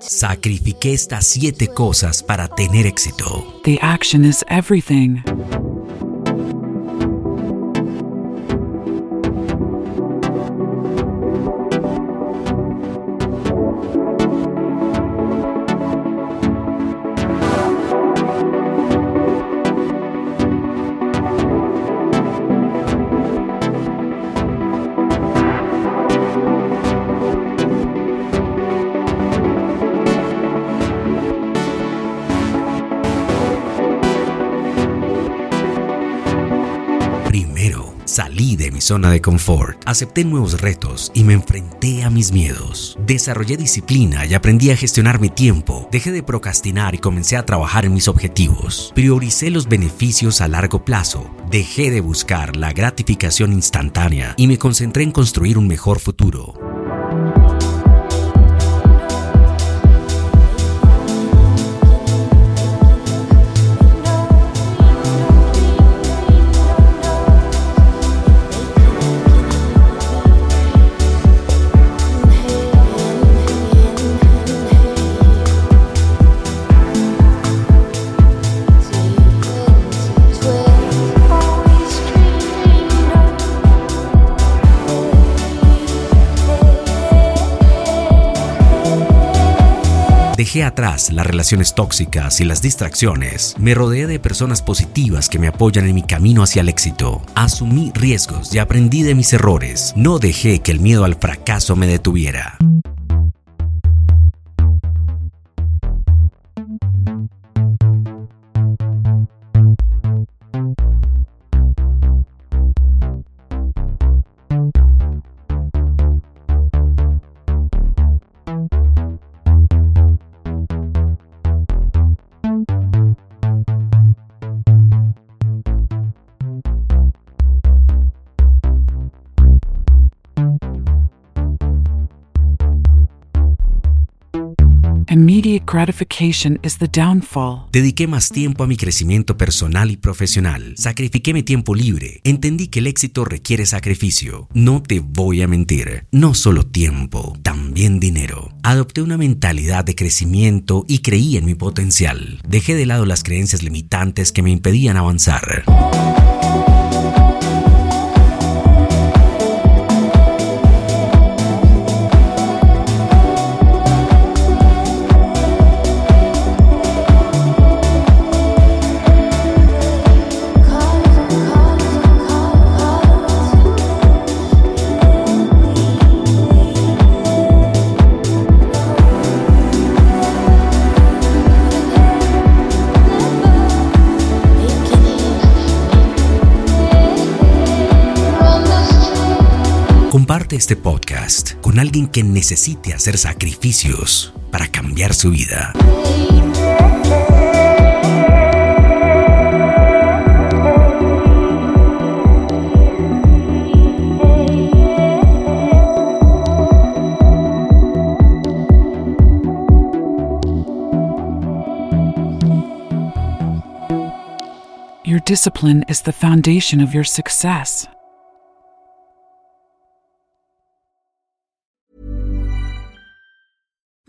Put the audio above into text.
Sacrifiqué estas siete cosas para tener éxito. The action is everything. Salí de mi zona de confort, acepté nuevos retos y me enfrenté a mis miedos. Desarrollé disciplina y aprendí a gestionar mi tiempo, dejé de procrastinar y comencé a trabajar en mis objetivos. Prioricé los beneficios a largo plazo, dejé de buscar la gratificación instantánea y me concentré en construir un mejor futuro. Dejé atrás las relaciones tóxicas y las distracciones. Me rodeé de personas positivas que me apoyan en mi camino hacia el éxito. Asumí riesgos y aprendí de mis errores. No dejé que el miedo al fracaso me detuviera. Immediate gratification is the downfall. Dediqué más tiempo a mi crecimiento personal y profesional. Sacrifiqué mi tiempo libre. Entendí que el éxito requiere sacrificio. No te voy a mentir. No solo tiempo, también dinero. Adopté una mentalidad de crecimiento y creí en mi potencial. Dejé de lado las creencias limitantes que me impedían avanzar. Comparte este podcast con alguien que necesite hacer sacrificios para cambiar su vida. Your discipline is the foundation of your success.